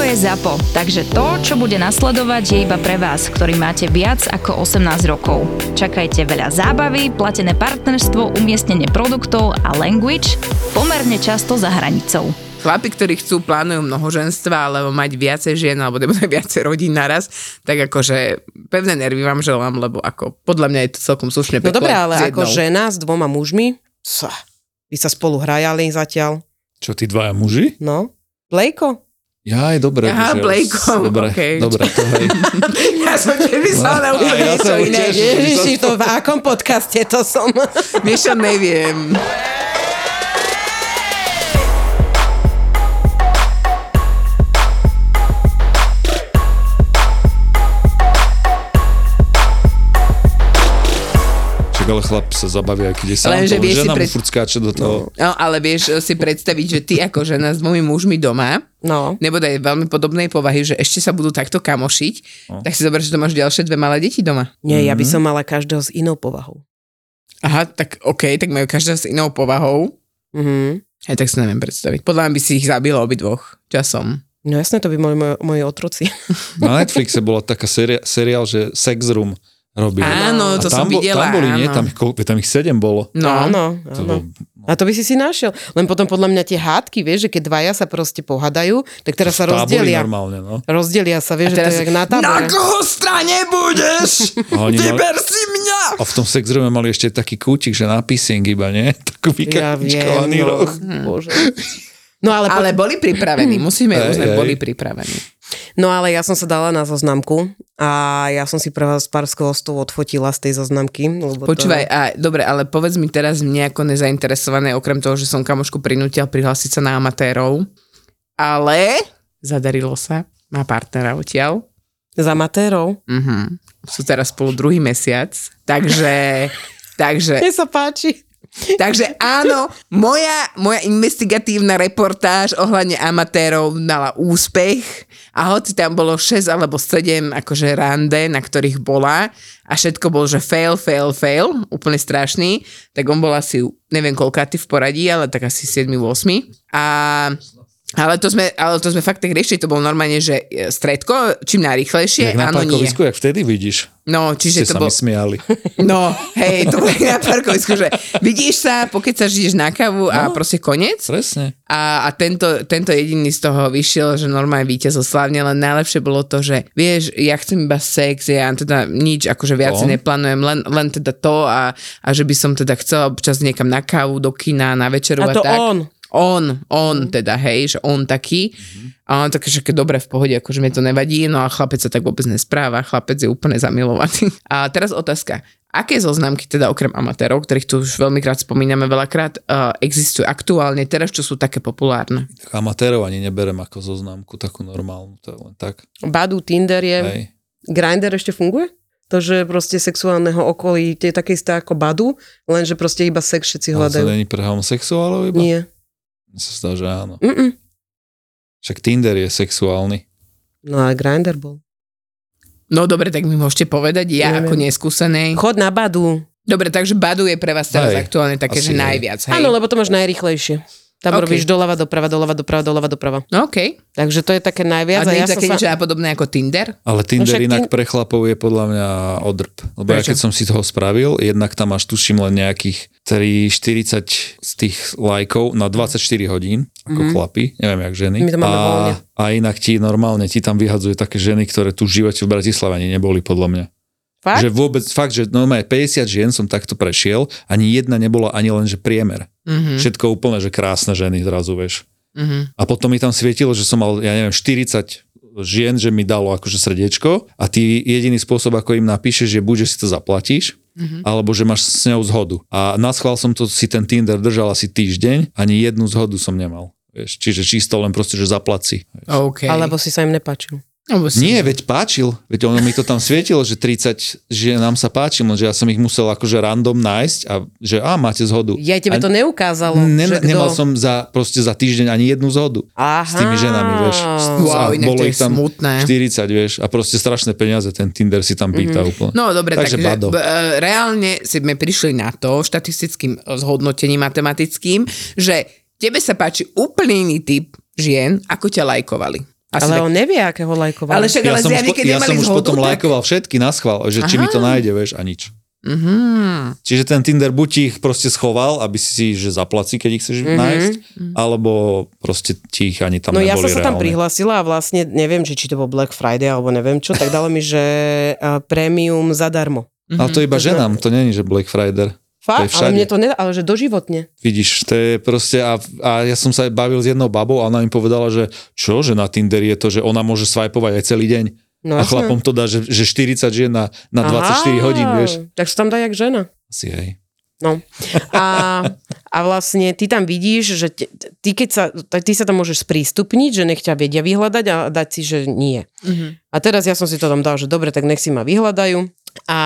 Toto je ZAPO, takže to, čo bude nasledovať, je iba pre vás, ktorý máte viac ako 18 rokov. Čakajte veľa zábavy, platené partnerstvo, umiestnenie produktov a language pomerne často za hranicou. Chlapi, ktorí chcú, plánujú mnohoženstva, alebo mať viacej žien, alebo teda viacej rodín naraz, tak akože pevné nervy vám želám, lebo ako podľa mňa je to celkom slušne No peklo dobré, ale ako žena s dvoma mužmi, sa, vy sa spolu hrajali zatiaľ, Čo, tí dvaja muži? no. Blejko? Ja aj dobre. Aha, že- Blejko, Dobre, okej. dobre, to hej. Ja som tiež myslela na úplne ja niečo som iné. Ježiši, to v akom podcaste to som? Vieš čo, neviem. Ale chlap sa zabaví, aj keď je sám, Lenže vieš si žena mu pred- furt skáče do toho. No, ale vieš si predstaviť, že ty ako žena s dvomi mužmi doma, No. nebo aj veľmi podobnej povahy, že ešte sa budú takto kamošiť, tak si zober, že to máš ďalšie dve malé deti doma. Nie, ja by Mhm. som mala každého s inou povahou. Aha, tak OK, tak majú každá s inou povahou. Mhm. Aj tak si neviem predstaviť. Podľa mňa by si ich zabilo obidvoch časom. No jasné, to by boli moji, moji otroci. Na Netflixe bola taká séria, seriál, že Sex Room robili. Áno, A to tam som bol- videla, Tam boli, nie? áno. Tam, ich tam ich sedem bolo. No, Áno, To áno. bol, A to by si si našiel. Len potom podľa mňa tie hádky, vieš, že keď dvaja sa proste pohadajú, tak teraz sa rozdelia. normálne, no. Rozdelia sa, vieš, že to teraz je jak na tábore. koho strane budeš? A oni mali, Vyber si mňa! a v tom Sex Roome mali ešte taký kútik, že na pissing iba, nie? Taký Ja viem, vykačkovaný no. roh. Bože. No ale, Ale boli pripravení, musíme uznať, boli pripravení. No ale ja som sa dala na zoznamku a ja som si pre vás pár skvostov odfotila z tej zoznamky. Lebo Počúvaj, To... a, dobre, ale povedz mi teraz mne ako nezainteresované, okrem toho, že som kamošku prinútil prihlásiť sa na amatérov, ale zadarilo sa, má partnera odtiaľ. Z amatérov. Mhm. Sú teraz spolu druhý mesiac, takže, takže, Mne sa páči. Takže áno, moja, moja investigatívna reportáž ohľadne amatérov dala úspech a hoci tam bolo 6 alebo 7 akože rande, na ktorých bola a všetko bol, že fail, fail, fail, úplne strašný, tak on bol asi, neviem koľkátý v poradí, ale tak asi 7, 8. A ale to, sme, ale to sme fakt tak riešili, to bolo normálne, že e, stredko, čím najrychlejšie, Jak na áno, nie. parkovisku, jak vtedy vidíš. No, čiže Ste to sa bol... mi smiali. No, hej, to bolo na parkovisku, že vidíš sa, pokiaľ sa žiješ na kávu a No. proste koniec. Presne. A, a tento, tento jediný z toho vyšiel, že normálne víťaz slávne, len najlepšie bolo to, že vieš, ja chcem iba sex, ja teda nič, akože viac On? neplánujem, len, len teda to a, a že by som teda chcela občas niekam na kávu, do kina, na večeru a, A to tak. on. On, on teda, hej, že on taký. A on také, že keď dobre v pohode, akože mi to nevadí, no a chlapec sa tak vôbec nespráva, chlapec je úplne zamilovaný. A teraz otázka. Aké zoznamky, teda okrem amatérov, ktorých tu už veľmi krát spomíname veľakrát, uh, existujú aktuálne teraz, čo sú také populárne? Tak amatérov ani neberem ako zoznamku, takú normálnu, to je len tak. Badu, Tinder je... Hej. Grindr ešte funguje? To, že proste sexuálneho okolí je také isté ako badu, lenže proste iba sex všetci Ale to hľadajú. není pre homosexuálov iba? Nie. Mne sa zdá, že áno. Mm-mm. Však Tinder je sexuálny. No a Grindr bol. No dobre, tak mi môžete povedať, ja Neviem. ako neskúsený. Chod na badu. Dobre, takže Badu je pre vás teraz Hej, aktuálne také, že hej. najviac, hej? Áno, lebo to máš najrychlejšie. Tam Ok. robíš doľava, doprava, doľava, doprava, doľava, doprava. No okej. Takže to je také A najviac. A, nie ja také sa... niečo podobné ako Tinder? Ale Tinder však inak tin- pre chlapov je podľa mňa odrb. Lebo ja Prečo? keď som si toho spravil, jednak tam máš tuším len nejakých 3-40 z tých lajkov na 24 hodín, ako Mhm. chlapi, neviem jak ženy. My to máme voľne. a, a inak ti normálne, ti tam vyhadzujú také ženy, ktoré tu v živote v Bratislave ani neboli podľa mňa. Fakt? Že vôbec, fakt, že normálne 50 žien som takto prešiel, ani jedna nebola ani len, že priemer. Mhm, Všetko úplne, že krásne ženy zrazu, vieš. mhm. A potom mi tam svietilo, že som mal, ja neviem, 40 žien, že mi dalo akože srdiečko a ty jediný spôsob, ako im napíšeš, je buď, že si to zaplatíš, mm-hmm. alebo že máš s ňou zhodu. A na schvál som to si ten Tinder držal asi týždeň, ani jednu zhodu som nemal. Vieš, čiže čisto len proste, že zaplaci. OK. Alebo si sa im nepáčil. Si- Nie, veď páčil. Veď ono mi to tam svietilo, že 30 že nám sa páči, že ja som ich musel akože random nájsť a že a máte zhodu. Ja tebe a to neukázalo. ne, že Nemal kto- som za, proste za týždeň ani jednu zhodu. Aha. S tými ženami, vieš. Wow, A inak to je smutné. 40, vieš. A proste strašné peniaze ten Tinder si tam pýta mm-hmm. úplne. No dobre, takže, Takže bado. b- e, reálne sme prišli na to štatistickým zhodnotením matematickým, že tebe sa páči úplne iný typ žien, ako ťa lajkovali. Asi Ale tak- on nevie, akého lajkoval. Ale však ale ja som, už, po- ja som už zhodu, potom tak... lajkoval všetky na schvál, že či mi to nájde, vieš, a nič. Mhm. Čiže ten Tinder buď ich proste schoval, aby si, že zaplací, keď ich chceš mm-hmm. nájsť, alebo proste ti ich ani tam No ja som sa tam prihlásila a vlastne neviem, že či to bol Black Friday alebo neviem čo, tak dalo mi, že uh, prémium zadarmo. Ale to iba To ženám, to není, že Black Friday. Fakt? je ale mne to nedá, ale že doživotne. Vidíš, to je proste, a, a ja som sa bavil s jednou babou a ona mi povedala, že čo, že na Tinder je to, že ona môže swipovať aj celý deň. No, a chlapom to dá, že, že 40 žien na, na 24 Aha, hodín, vieš. Tak sa tam dá jak žena. Asi hej. No. A, a vlastne ty tam vidíš, že ty, keď sa, tak ty sa tam môžeš sprístupniť, že nech ťa vedia vyhľadať a dať si, že nie. Mhm. A teraz ja som si to tam dal, že dobre, tak nech si ma vyhľadajú. A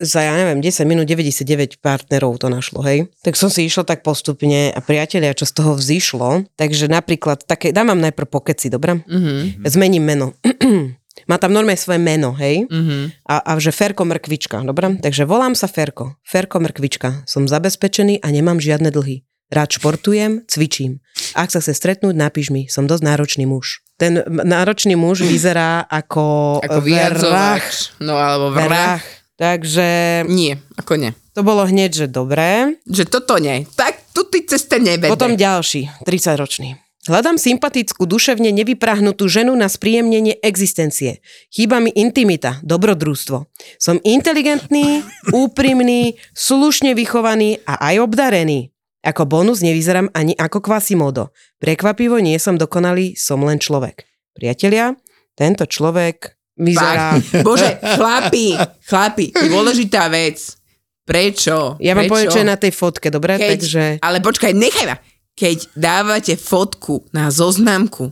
za, ja neviem, 10 minút 99 partnerov to našlo, hej. Tak som si išla tak postupne a priatelia, čo z toho vzýšlo. Takže napríklad, také, dám vám najprv pokeci, dobre? Mhm. Zmením meno. Má tam normálne svoje meno, hej? Mhm. A, a že Ferko Mrkvička, dobre? Takže volám sa Ferko. Ferko Mrkvička. Som zabezpečený a nemám žiadne dlhy. Rád športujem, cvičím. Ak sa chce stretnúť, napíš mi. Som dosť náročný muž. Ten náročný muž vyzerá ako, Ako vyjadzovač. No alebo vrah. Vrah. Takže Nie, ako nie. to bolo hneď, že dobré. Že toto nie. Tak tu ty cesta nevede. Potom ďalší, 30-ročný. Hľadám sympatickú, duševne nevyprahnutú ženu na spríjemnenie existencie. Chýba mi intimita, dobrodružstvo. Som inteligentný, úprimný, slušne vychovaný a aj obdarený. Ako bonus nevyzerám ani ako Quasimodo. Prekvapivo nie som dokonalý, som len človek. Priatelia, tento človek vyzerá... Fakt. Bože, chlapi, chlapi, dôležitá vec. Prečo? Ja vám poviem, čo je na tej fotke, dobre? Keď, Takže... Ale počkaj, nechaj ma. Keď dávate fotku na zoznamku,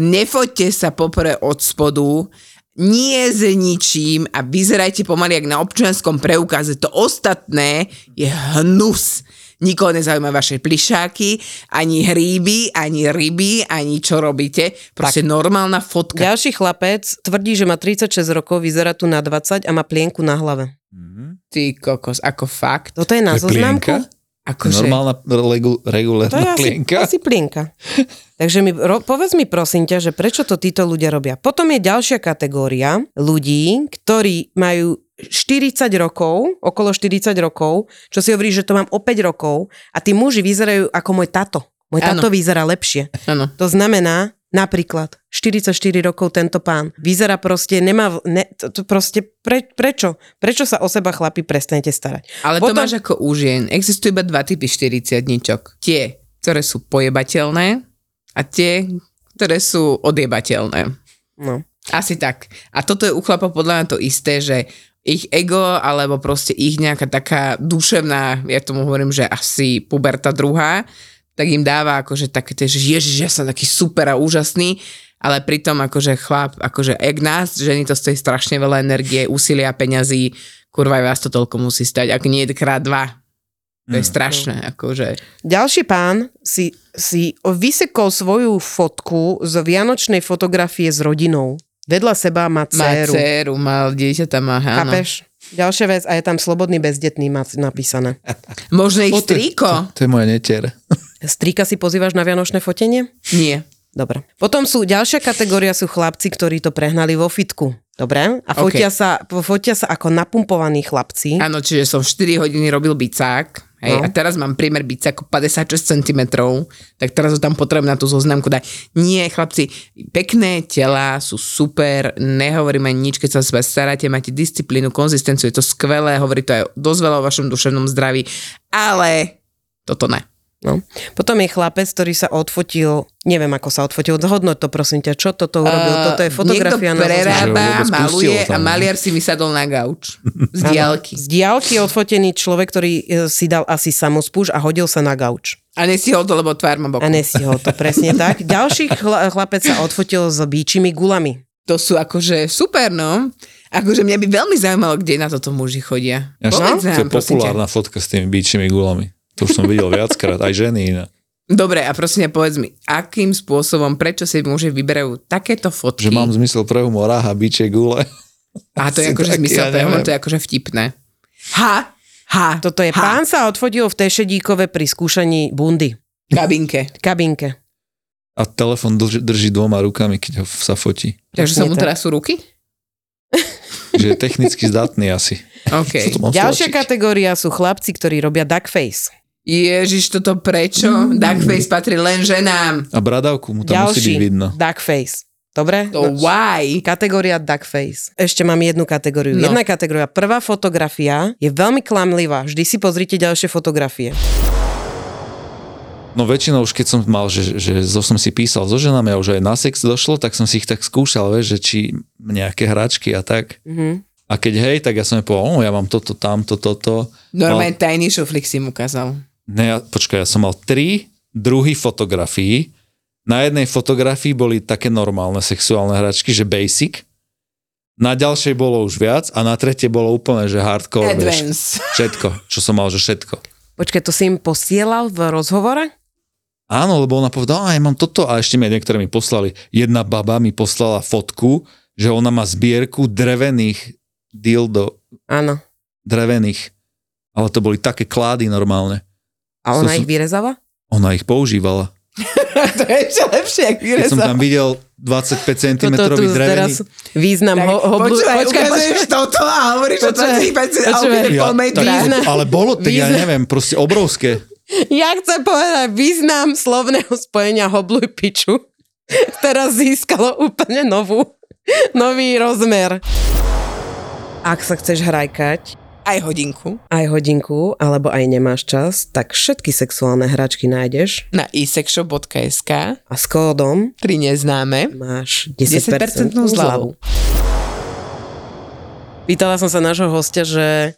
nefoďte sa popre od spodu, nie s ničím a vyzerajte pomaly jak na občianskom preukaze. To ostatné je hnus. Nikoho nezaujíma vaše plišáky, ani hríby, ani ryby, ani čo robíte. Proste tak. normálna fotka. Ďalší chlapec tvrdí, že má 36 rokov, vyzerá tu na 20 a má plienku na hlave. Ty kokos, ako fakt. Toto je na zoznamku? Akože, Normálna regu, To je regulárna asi, plienka. asi plienka. Takže mi, ro, povedz mi prosím ťa, že prečo to títo ľudia robia. Potom je ďalšia kategória ľudí, ktorí majú 40 rokov, okolo 40 rokov, čo si hovorí, že to mám o 5 rokov a tí muži vyzerajú ako môj tato. Môj Áno. tato vyzerá lepšie. áno. To znamená, napríklad, 44 rokov tento pán vyzerá proste, nemá, ne, to, to proste, pre, prečo? Prečo sa o seba chlapi prestanete starať? Ale to Potom- máš ako u žien. Existujú iba dva typy 40 Tie, ktoré sú pojebateľné a tie, ktoré sú odjebateľné. No. Asi tak. A toto je u chlapov podľa mňa to isté, že ich ego, alebo proste ich nejaká taká duševná, ja tomu hovorím, že asi puberta druhá, tak im dáva akože také, tie, že ježiš, ja som taký super a úžasný, ale pritom akože chlap, akože jak nás, ženy to stojí strašne veľa energie, úsilia, peňazí, kurva aj vás to toľko musí stať, ak nie krát dva. To je strašné, akože. Ďalší pán si, si vysekol svoju fotku z vianočnej fotografie s rodinou. Vedľa seba má Má dceru. dceru, mal dieťa tam má, áno. Chápeš? Ďalšia vec, a je tam slobodný bezdetný má napísané. Možno ich O, to, je- strýko? To, to je moja netier. Strýka si pozývaš na vianočné fotenie? Nie. Dobre. Potom sú, ďalšia kategória sú chlapci, ktorí to prehnali vo fitku. Dobre? A fotia, OK. sa, fotia sa ako napumpovaní chlapci. Áno, čiže som 4 hodiny robil bicák, hej, No. a teraz mám priemer bicáku 56 cm, tak teraz ho tam potrebujem na tú zoznamku dať. Nie, chlapci, pekné tela sú super, nehovoríme nič, keď sa o seba staráte, máte disciplínu, konzistenciu, je to skvelé, hovorí to aj dosť veľa o vašom duševnom zdraví, ale toto ne. No. Potom je chlapec, ktorý sa odfotil, neviem ako sa odfotil, zhodnoť to prosím ťa, čo toto urobil, toto je fotografia Niekto prerába, maluje a maliar si vysadol na gauč. Z diálky. Z diálky je odfotený človek, ktorý e, si dal asi samospúž a hodil sa na gauč. A nesihol to, lebo tvár má A boku. nesihol to, presne tak. Ďalší chla- chlapec sa odfotil s bíčimi gulami. To sú akože super, no. Akože mňa by veľmi zaujímalo, kde na toto muži chodia. Ja Povedz to je nám, prosím ťa. populárna fotka s tými bíčimi gulami. To už som videl viackrát, aj ženy iné. Dobre, a prosím ťa, povedz mi, akým spôsobom, prečo si muži vyberajú takéto fotky? Že mám zmysel pre humor, aha, bíče gule. A to je akože zmysel ja pre humor, to je akože vtipné. Ha, ha, Toto je ha, pán sa odfotil v Tešedíkove pri skúšaní bundy. kabinke. Kabinke. A telefon drží, drží dvoma rukami, keď ho sa fotí. Takže sa mu teraz sú ruky? Že je technicky zdatný asi. OK. Čo to mám Ďalšia stlačiť? kategória sú chlapci, ktorí robia duckface. Ježiš, toto prečo? Mm. Duckface patrí len ženám. A bradavku mu tam musí byť Ďalší, vidno. duckface. Dobre? To why? Kategória duckface. Ešte mám jednu kategóriu. No. Jedna kategória. Prvá fotografia je veľmi klamlivá. Vždy si pozrite ďalšie fotografie. No väčšinou už keď som mal, že, že som si písal so ženami a už aj na sex došlo, tak som si ich tak skúšal, vieš, že či nejaké hračky a tak. Mhm. A keď hej, tak ja som jej povedal, ja mám toto, tamto, toto. Normálne tajný šuflík si mu ukázal. Ne, ja, počkaj, ja som mal tri druhy fotografií. Na jednej fotografii boli také normálne sexuálne hračky, že basic. Na ďalšej bolo už viac a na tretej bolo úplne, že hardcore, vieš. Všetko, čo som mal, že všetko. Počkaj, to si im posielal v rozhovore? Áno, lebo ona povedala, a ja mám toto a ešte mi aj niektoré mi poslali. Jedna baba mi poslala fotku, že ona má zbierku drevených dildo, Áno. drevených. Ale to boli také klády normálne. A ona To ich som- vyrezala? Ona ich používala. to je ešte lepšie, ak Keď som tam videl 25 cm Toto tu drevený. teraz význam ho, hoblu... Počúvaj, počkaj, ukazuješ počkaj. toto a hovoríš, to a počúvaj. úplne Ja, ale bolo, tak ja neviem, proste obrovské. Ja chcem povedať význam slovného spojenia hobluj piču. Teraz získalo úplne novú, nový rozmer. Ak sa chceš hrajkať, Aj hodinku. aj hodinku, alebo aj nemáš čas, tak všetky sexuálne hračky nájdeš Na isexshop.sk a s kódom 3 neznáme. máš 10% 10%, zľavu. Pýtala som sa nášho hostia, že,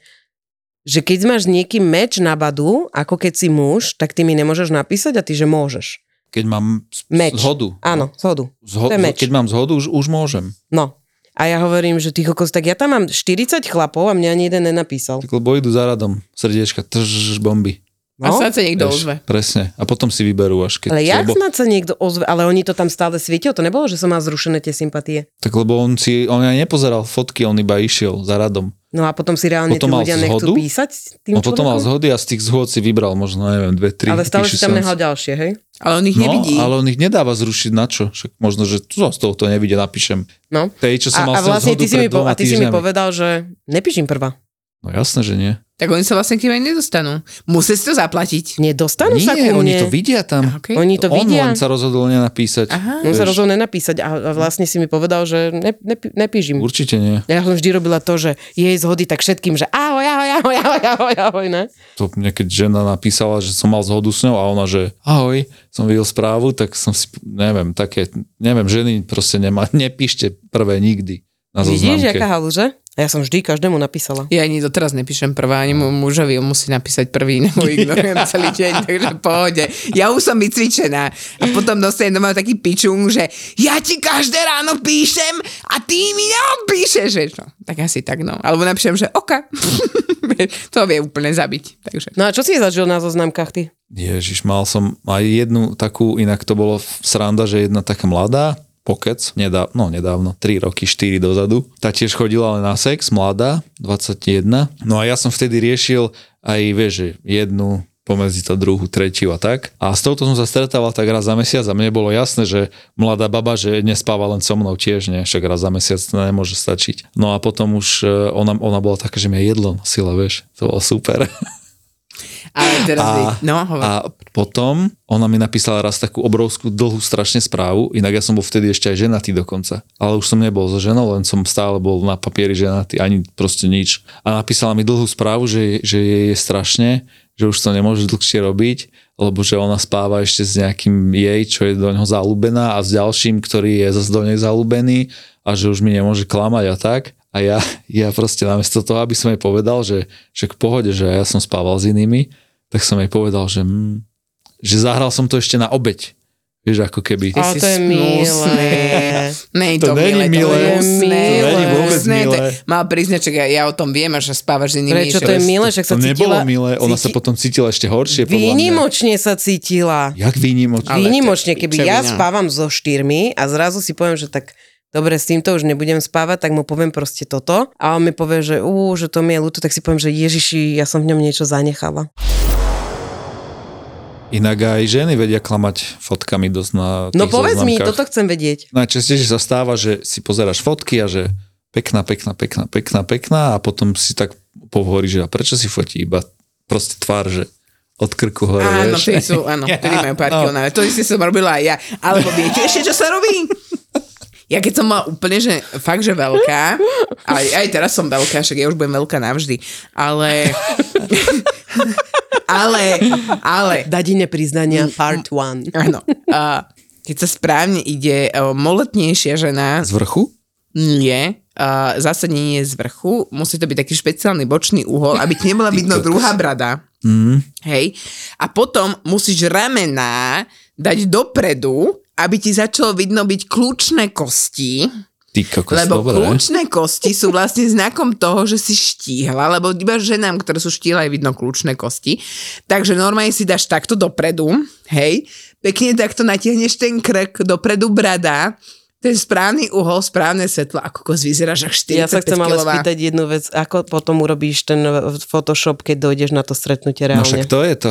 že keď máš s niekým meč na badu, ako keď si muž, tak ty mi nemôžeš napísať a ty, že môžeš. Keď mám z- Meč. zhodu. Áno, zhodu. Zho- to je meč. keď mám zhodu, už, už môžem. No. A ja hovorím, že ty kokos, tak ja tam mám 40 chlapov a mňa ani jeden nenapísal. Tak lebo idú za radom. Srdiečka, trž, bomby. A No, sa niekto Vieš, ozve. Presne. A potom si vyberú až keď... ale jak lebo, snad sa niekto ozve, ale oni to tam stále svietilo, to nebolo, že som mal zrušené tie sympatie. tak lebo on si, on aj nepozeral fotky, on iba išiel za radom. No a potom si reálne Potom tí ľudia nechcú zhodu? písať tým On potom mal zhody a z tých zhod si vybral možno, neviem, dve, tri. Ale stále si tam nehal ďalšie, hej? Ale on ich No, nevidí. ale on ich nedáva zrušiť na čo? Však možno, že tu z toho to nevidie, napíšem. No. Tej, čo som A, mal a vlastne ty si, mi, po, a ty si mi povedal, že nepíš im prvá. No jasné, že nie. Tak oni sa vlastne kým aj nedostanú. Musí si to zaplatiť. Nedostanú sa nie, ku oni to vidia tam. Okay. Oni to on vidia. len sa rozhodol nenapísať. Aha. On sa rozhodol nenapísať a, a vlastne si mi povedal, že ne, ne, nepíš im. Určite nie. Ja som vždy robila to, že jej zhody tak všetkým, že ahoj, ahoj, ahoj, ahoj, ahoj, ahoj, ne? To mne keď žena napísala, že som mal zhodu s ňou a ona, že ahoj, som videl správu, tak som si, neviem, také, neviem, ženy proste nemá, nepíšte prvé nikdy na Vidíš, zoznamke. jaká haluže? A ja som vždy každému napísala. Ja ani doteraz nepíšem prvá, ani môj mužovi, on musí napísať prvý, nebo ignorujem celý deň, takže pohode. Ja už som vycvičená. A potom dostanem doma taký pičung, že ja ti každé ráno píšem a ty mi neodpíšeš. Vieš, no. Tak asi tak, no. Alebo napíšem, že oka. to vie úplne zabiť. Takže. No a čo si zažil na zoznamkách ty? Ježiš, mal som aj jednu takú, inak to bolo sranda, že jedna taká mladá, pokec, nedá, no nedávno, 3 roky, 4 dozadu. Tá tiež chodila len na sex, mladá, 21. No a ja som vtedy riešil aj, vieš, jednu pomedzi to druhú, tretiu a tak. A s touto som sa stretával tak raz za mesiac a mne bolo jasné, že mladá baba, že nespáva len so mnou tiež, nie, však raz za mesiac to nemôže stačiť. No a potom už e, ona, ona bola taká, že mi jedlo nosila, vieš, to bolo super. Ale teraz, A- no, hovor. A potom ona mi napísala raz takú obrovskú dlhú strašne správu, inak ja som bol vtedy ešte aj ženatý dokonca. Ale už som nebol so ženou, len som stále bol na papieri ženatý, ani proste nič. A napísala mi dlhú správu, že, že jej je strašne, že už to nemôže dlhšie robiť lebo že ona spáva ešte s nejakým jej, čo je do neho zalúbená a s ďalším, ktorý je zase do nej zalúbený a že už mi nemôže klamať a tak. A ja, ja proste namiesto toho, aby som jej povedal, že, že k pohode, že ja som spával s inými, tak som jej povedal, že, mm, že zahral som to ešte na obeď. Vieš, ako keby... Ale to je milé. je To to, není milé, milé. to není vôbec Hnusné, to je- milé. Mal priznať, že ja, ja o tom viem, že spávaš s inými. Prečo to je milé, však sa to nebolo cítila... milé, ona sa potom cítila ešte horšie. Výnimočne sa cítila. Jak výnimočne? Výnimočne, keby ja spávam so štyrmi a zrazu si poviem, že tak dobre, s týmto už nebudem spávať, tak mu poviem proste toto a on mi povie, že ú, že to mi je ľúto, tak si poviem, že Ježiši, ja som v ňom niečo zanechala. Inak aj ženy vedia klamať fotkami dosť na No povedz mi, toto chcem vedieť. Najčastejšie sa stáva, že si pozeráš fotky a že pekná, pekná, pekná, pekná, pekná a potom si tak pohovorí, že a prečo si fotí iba proste tvár, že od krku hore, Áno, vieš. sú, áno, ktorí majú pár No. To isté som robila aj ja. Alebo viete ešte, čo sa robí? Ja keď som mala úplne, že fakt, že veľká, aj, aj teraz som veľká, však ja už budem veľká navždy, ale... ale, ale, Dadine priznania part 1. áno, uh, keď sa správne ide, uh, moletnejšia žena Z vrchu? nie, uh, zase nie je z vrchu, musí to byť taký špeciálny bočný uhol, aby ti nebola vidno druhá brada. Mm. Hej. A potom musíš ramená dať dopredu, aby ti začalo vidno byť kľúčne kosti, Ty kokos, lebo dobre. kľúčne kosti sú vlastne znakom toho, že si štíhla, lebo iba ženám, ktoré sú štíhle, je vidno kľúčne kosti. Takže normálne si dáš takto dopredu, hej, pekne takto natiahneš ten krk, dopredu brada, ten správny uhol, správne svetlo, ako kos vyzeráš ako 45 Ja sa chcem ale kilová. spýtať jednu vec, ako potom urobíš ten Photoshop, keď dojdeš na to stretnutie No reálne? však to je to.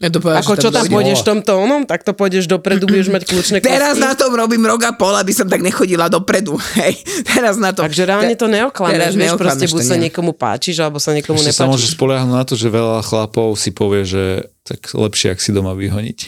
Ja to povedal, Ako čo tam pôjdeš v tomto onom, tak to pôjdeš dopredu, budeš mať kľúčne kosti. Teraz na tom robím rok a pol, aby som tak nechodila dopredu. Hej, teraz na to. Takže reálne to Teraz neoklameš, vieš, proste buď sa nie. niekomu páčiš, alebo sa niekomu Ešte sa môže nepáčiš. spoliahnuť na to, že veľa chlapov si povie, že tak lepšie, ak si doma vyhoniť.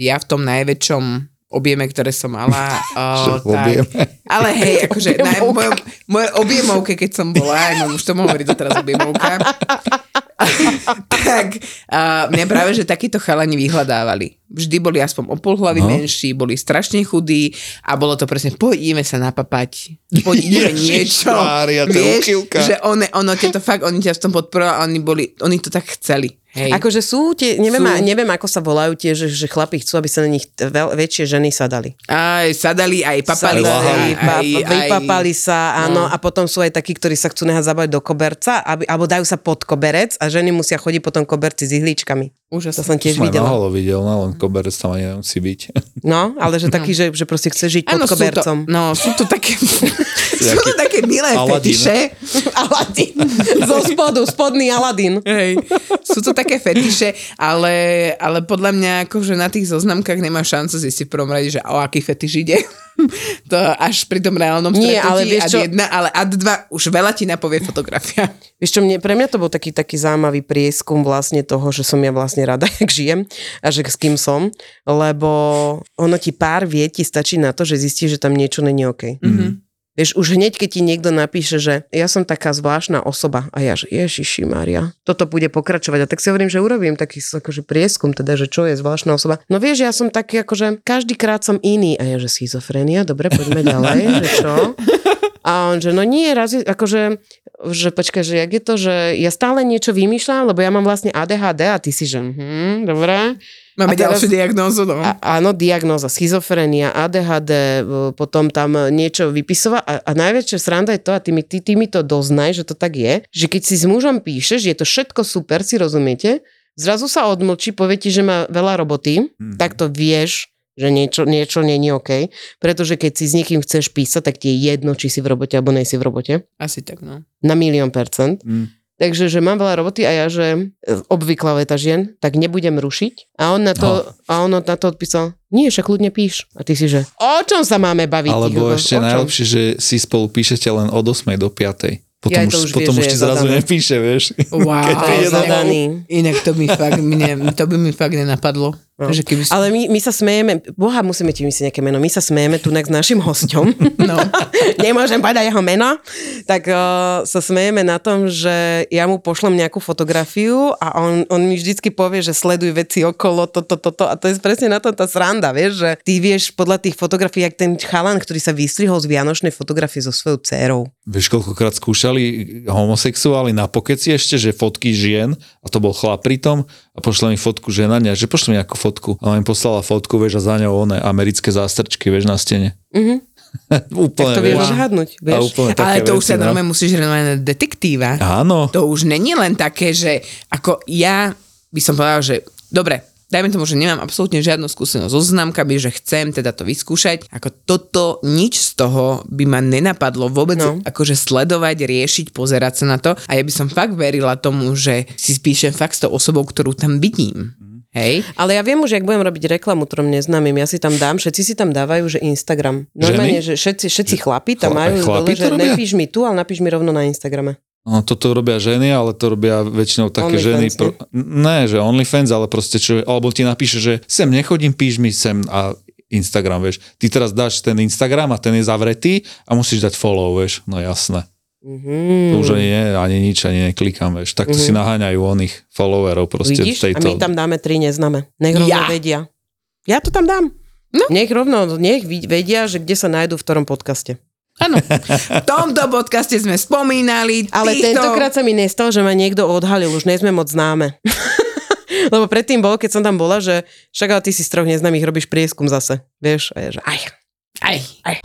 Ja v tom najväčšom objeme, ktoré som mala. O, tak, ale hej, akože na mojom, moje objemovke, keď som bola, aj mám už tomu hovoriť doteraz objemovka, tak uh, mňa práve, že takíto chalani vyhľadávali. Vždy boli aspoň o pol hlavy No. menší, boli strašne chudí a bolo to presne, poď ideme sa napapať, poď ideme Ježiš niečo. Mária, to Vieš, že one, ono ťa to fakt, oni ťa v tom podporovali, oni, boli, oni to tak chceli. Hej. Akože sú tie, neviem, Sú. sú. neviem ako sa volajú tie, že, že chlapi chcú, aby sa na nich veľ, väčšie ženy sadali. Aj sadali, aj papali. Sadali, aj, pa, aj, vypapali sa, áno, No. a potom sú aj takí, ktorí sa chcú nehať zabať do koberca, aby, alebo dajú sa pod koberec a ženy musia chodiť po tom koberci s ihličkami. To Úžasné. som tiež Som na videla. holo videl, no len koberec tam ani nemusí byť. No, ale že taký, že, že proste chce žiť pod Áno, sú to, kobercom. no, sú to také, sú to také milé Aladín. fetiše. Aladín. Zo spodu, spodný Aladín. Hej. Sú to také fetiše, ale, ale podľa mňa akože na tých zoznamkách nemá šancu zistiť v prvom rade, že o aký fetiš ide. to až pri tom reálnom Nie, stretnutí ale vieš ad čo? jedna, ale ad dva už veľa ti napovie fotografia. Vieš čo, mne, pre mňa to bol taký, taký zaujímavý prieskum vlastne toho, že som ja vlastne rada, jak žijem a že s kým som, lebo ono ti pár vie ti stačí na to, že zistíš, že tam niečo není OK. Mm-hmm. Vieš, už hneď, keď ti niekto napíše, že ja som taká zvláštna osoba a ja, že Ježiši Maria, toto bude pokračovať. A tak si hovorím, že urobím taký akože prieskum, teda, že čo je zvláštna osoba. No vieš, ja som taký, akože každý krát som iný. A ja, že schizofrenia, dobre, poďme ďalej, že čo? A on, že no nie, raz akože, že počkaj, že jak je to, že ja stále niečo vymýšľam, lebo ja mám vlastne ADHD a ty si, že hm, dobre. Máme teraz- ďalšiu diagnózu. No. A, áno, diagnóza, schizofrenia, ADHD, e, potom tam niečo vypisovať a, a najväčšia sranda je to, a ty mi, ty, ty mi to doznaj, že to tak je, že keď si s mužom píšeš, je to všetko super, si rozumiete, zrazu sa odmlčí, povie ti, že má veľa roboty, Mhm. tak to vieš, že niečo, niečo není OK, pretože keď si s niekým chceš písať, tak ti je jedno, či si v robote alebo nejsi v robote, Asi tak, no. na milión percent. Mm. Takže, že mám veľa roboty a ja, že e, obvyklá veta žien, tak nebudem rušiť. A on na to, No. a on na to odpísal, nie, však ľudne píš. A ty si, že o čom sa máme baviť? Alebo kokos, ešte najlepšie, že si spolu píšete len od 8 do 5. Potom, Ja, už, už potom vie, už ti zrazu zadané. nepíše, vieš. Wow. Zadaný. Inak to, mi fakt, mne, to by mi fakt nenapadlo. No. Že keby si- Ale my, my sa smejeme, boha, musíme ti myslieť nejaké meno, my sa smejeme tu s našim hosťom. No. Nemôžem povedať jeho meno. Tak uh, sa smejeme na tom, že ja mu pošlem nejakú fotografiu a on, on mi vždycky povie, že sleduj veci okolo, toto, toto. A to je presne na to tá sranda, vieš, že ty vieš podľa tých fotografií, jak ten chalan, ktorý sa vystrihol z vianočnej fotografie so svojou dcerou. Vieš, koľkokrát skúšali homosexuáli na pokeci ešte, že fotky žien, a to bol chlap pritom, a pošle mi fotku žena, ne, že pošle mi nejakú fotku. A ona mi poslala fotku, vieš, a za ňou one americké zástrčky, vieš, na stene. Mhm. úplne, Tak to vieš vieš. odhadnúť, A vieš. úplne Ale to už sa no. normálne musíš renovať na detektíva. Áno. To už není len také, že ako ja by som povedala, že dobre, dajme tomu, že nemám absolútne žiadnu skúsenosť so známkami, že chcem teda to vyskúšať. Ako toto, nič z toho by ma nenapadlo vôbec No. akože sledovať, riešiť, pozerať sa na to. A ja by som fakt verila tomu, že si spíšem fakt s tou osobou, ktorú tam vidím. Hej? Ale ja viem už, ak budem robiť reklamu trom neznámym, ja si tam dám, všetci si tam dávajú, že Instagram. Normálne, že všetci, všetci chlapi tam Chlap- majú aj dole, chlapi to že robia? nepíš mi tu, ale napíš mi rovno na Instagrame. No, toto robia ženy, ale to robia väčšinou také ženy. OnlyFans, Pro... Ne, že OnlyFans, ale proste čo, alebo ti napíše, že sem nechodím, píš mi sem a Instagram, vieš. Ty teraz dáš ten Instagram a ten je zavretý a musíš dať follow, vieš. No jasné. Mm. To už ani, nie, ani nič, ani neklikám, vieš. Takto si naháňajú oných followerov proste Mhm. Vidíš? tejto... A my tam dáme tri neznáme. Nech rovno Ja. vedia. Ja to tam dám. No. Nech rovno, nech vedia, že kde sa nájdu v ktorom podcaste. Áno. V tomto podcaste sme spomínali Ale týchto... tentokrát sa mi nestalo, že ma niekto odhalil, už nie sme moc známe. Lebo predtým bolo, keď som tam bola, že však ale ty si z troch neznámych robíš prieskum zase. Vieš? A ja, že aj. Aj, aj.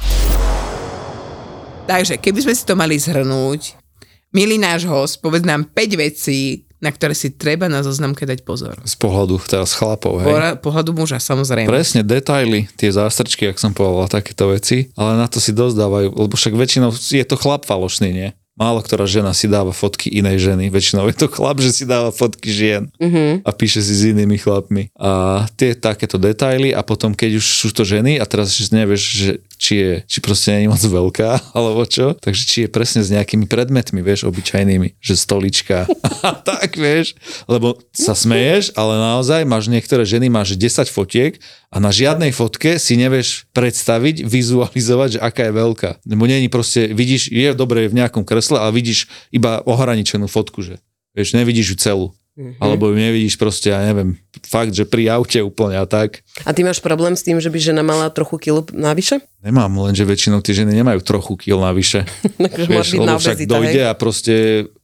Takže, keby sme si to mali zhrnúť, milý náš host, povedz nám 5 vecí, na ktoré si treba na zoznamke dať pozor. Z pohľadu teraz chlapov, hej. Pohľa- pohľadu muža, samozrejme. Presne, detaily, tie zástrčky, ak som povedal, takéto veci, ale na to si dosť dávajú, lebo však väčšinou je to chlap falošný, nie? Málo ktorá žena si dáva fotky inej ženy, väčšinou je to chlap, že si dáva fotky žien Mhm. a píše si s inými chlapmi. A tie takéto detaily a potom keď už sú to ženy a teraz že nevieš, že či je, či proste nie je moc veľká, alebo čo, takže či je presne s nejakými predmetmi, vieš, obyčajnými, že stolička a tak, vieš, lebo sa smeješ, ale naozaj máš niektoré ženy, máš 10 fotiek a na žiadnej fotke si nevieš predstaviť, vizualizovať, že aká je veľká. Lebo je proste, vidíš, je dobre v nejakom kresle, ale vidíš iba ohraničenú fotku, že vieš, nevidíš ju celú. Mm-hmm. Alebo ju nevidíš proste, ja neviem, fakt, že pri aute úplne a tak. A ty máš problém s tým, že by žena mala trochu kilo navyše? Nemám, lenže väčšinou tie ženy nemajú trochu kil navyše. Takže môže byť na lebo však obezita, dojde hej? a proste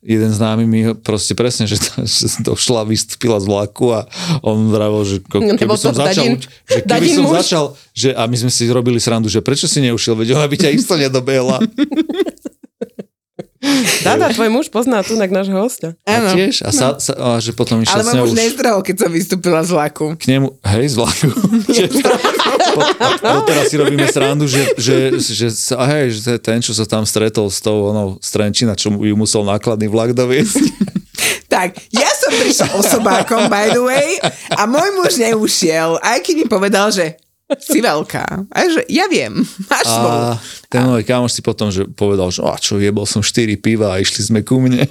jeden známy mi proste presne, že, že došla, vystúpila z vlaku a on vravil, že ko, keby som to začal, Dadin- že keby som muž? začal, že a my sme si robili srandu, že prečo si neušiel, veď ona by ťa isto nedobehla. Dada, tvoj muž pozná tu nášho hostia. A tiež, a, sa, sa, a že potom išiel Ale s ňou už nezdrahol, keď som vystúpila z vlaku. k nemu, hej, z vlaku. Po- Doteraz si robíme srandu, že, že, že, sa- hej, že ten, čo sa tam stretol s tou onou Strenčina, čo ju musel nákladný vlak doviesť. Tak, ja som prišla osobákom, by the way, a môj muž neušiel, aj keď mi povedal, že si veľká. A že ja viem, máš. A ten môj kamoš si potom že povedal, že a čo, jebol som 4 piva a išli sme ku mne.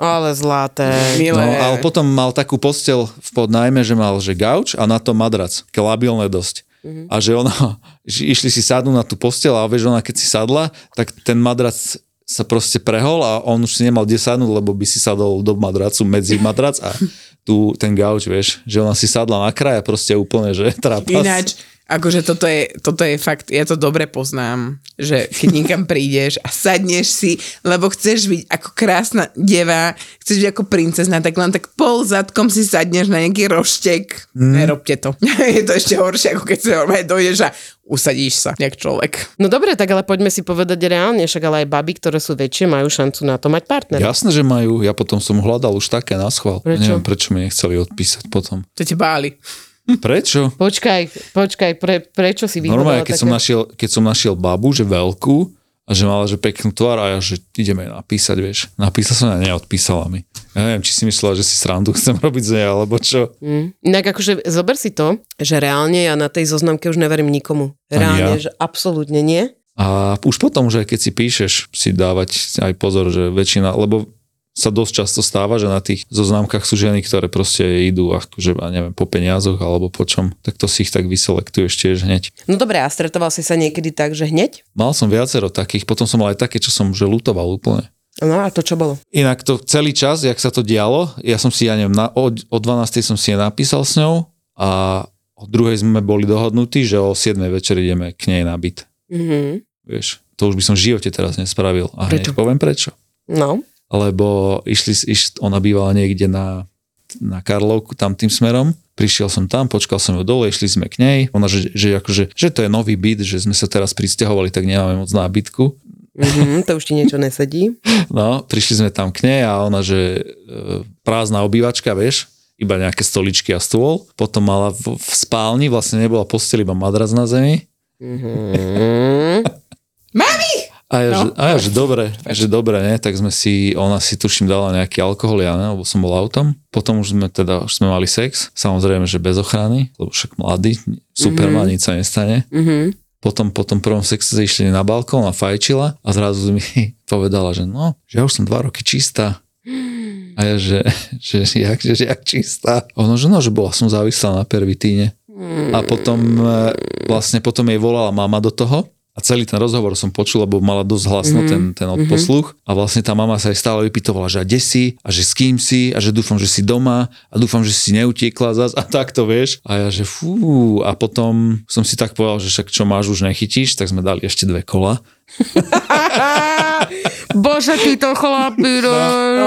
Ale zlaté. Milé. No, ale potom mal takú postel v podnajme, že mal že gauč a na to madrac, labilné dosť. Mhm. A že ona, že išli si sadnúť na tú postel a vieš, ona keď si sadla, tak ten madrac sa proste prehol a on už si nemal kde sadnúť, lebo by si sadol do madracu medzi madrac a tu ten gauč, vieš, že ona si sadla na kraj a proste úplne, že trapas. Ináč, akože toto je, toto je fakt, ja to dobre poznám, že keď niekam prídeš a sadneš si, lebo chceš byť ako krásna deva, chceš byť ako princezna, tak len tak pol zadkom si sadneš na nejaký roštek. Mm. Nerobte to. je to ešte horšie, ako keď si normálne dojdeš a usadíš sa, jak človek. No dobre, tak ale poďme si povedať reálne, však ale aj baby, ktoré sú väčšie, majú šancu na to mať partnera. Jasné, že majú. Ja potom som hľadal už také na schvál. Prečo? Neviem, prečo mi nechceli odpísať potom. To te báli. Prečo? Počkaj, počkaj, pre, prečo si vyhľadala Normálne, keď také... som, našiel, keď som našiel babu, že veľkú, a že mala že peknú tvár a ja, že ideme napísať, vieš. Napísal som a neodpísala mi. Ja neviem, či si myslela, že si srandu chcem robiť z nej, alebo čo. Mm. Inak akože zober si to, že reálne ja na tej zoznamke už neverím nikomu. Reálne, ja. že absolútne nie. A už potom, že keď si píšeš, si dávať aj pozor, že väčšina, lebo sa dosť často stáva, že na tých zoznámkach sú ženy, ktoré proste idú akože, ja neviem, po peniazoch alebo po čom, tak to si ich tak vyselektuješ tiež hneď. No dobre, a stretoval si sa niekedy tak, že hneď? Mal som viacero takých, potom som mal aj také, čo som že lutoval úplne. No a to čo bolo? Inak to celý čas, jak sa to dialo, ja som si, ja neviem, na, o, o 12. som si je napísal s ňou a o druhej sme boli dohodnutí, že o 7. večer ideme k nej na byt. Mhm. Vieš, to už by som v živote teraz nespravil. A Prečo? hneď poviem prečo. No. Lebo išli, iš, ona bývala niekde na, na Karlovku, tam tým smerom. Prišiel som tam, počkal som ju dole, išli sme k nej. Ona, že, že, akože, že to je nový byt, že sme sa teraz pristahovali, tak nemáme moc nábytku. Mhm, to už ti niečo nesedí. No, prišli sme tam k nej a ona, že e, prázdna obývačka, vieš, iba nejaké stoličky a stôl. Potom mala v, v spálni, vlastne nebola postel, iba madrac na zemi. Mhm. A ja, že, dobre, že dobre, ne, tak sme si, ona si tuším dala nejaký alkohol, ja ne, lebo som bol autom. Potom už sme teda, už sme mali sex, samozrejme, že bez ochrany, lebo však mladý, superman, mm-hmm. nič sa nestane. Mhm. Potom po tom prvom sexe išli na balkón a fajčila a zrazu mi povedala, že no, že ja už som dva roky čistá. A ja, že, že, jak, že, že jak čistá. Ono, že no, že bola som závislá na pervitíne. A potom e, vlastne potom jej volala mama do toho a celý ten rozhovor som počul, lebo mala dosť hlasno mm-hmm. ten, ten odposluch. A vlastne tá mama sa aj stále vypytovala, že a kde si? A že s kým si? A že dúfam, že si doma. A dúfam, že si neutiekla zas. A takto, vieš. A ja, že fú, a potom som si tak povedal, že však čo máš, už nechytíš, tak sme dali ešte dve kola. Bože, títo chlapi, no.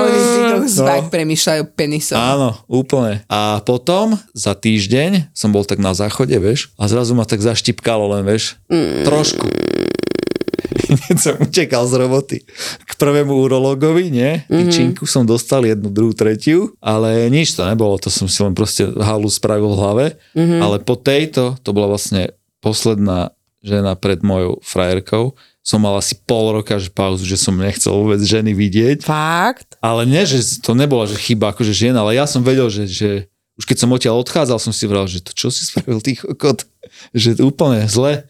Oni si to zvák premýšľajú penisom. Áno, úplne. A potom za týždeň som bol tak na záchode, vieš, a zrazu ma tak zaštipkalo len, vieš, trošku. Hneď som utekal z roboty k prvému urologovi, nie? Tyčinku som dostal jednu, druhú, tretiu, ale nič to nebolo, to som si len proste halu spravil v hlave, ale po tejto, to bola vlastne posledná žena pred mojou frajerkou, som mal asi pol roka že pauzu, že som nechcel vôbec ženy vidieť. Fakt? Ale nie, že to nebola že chyba akože žien, ale ja som vedel, že, že už keď som odtiaľ odchádzal, som si vral, že to čo si spravil ty kokot, že úplne zle.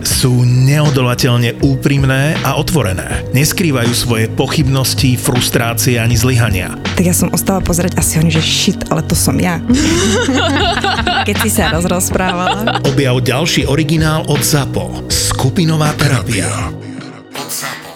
Sú neodolateľne úprimné a otvorené. Neskrývajú svoje pochybnosti, frustrácie ani zlyhania. Tak ja som ostala pozerať asi oni, že shit, ale to som ja. keď si sa rozprávala. Objav ďalší originál od ZAPO. Skupinová terapia. Od ZAPO.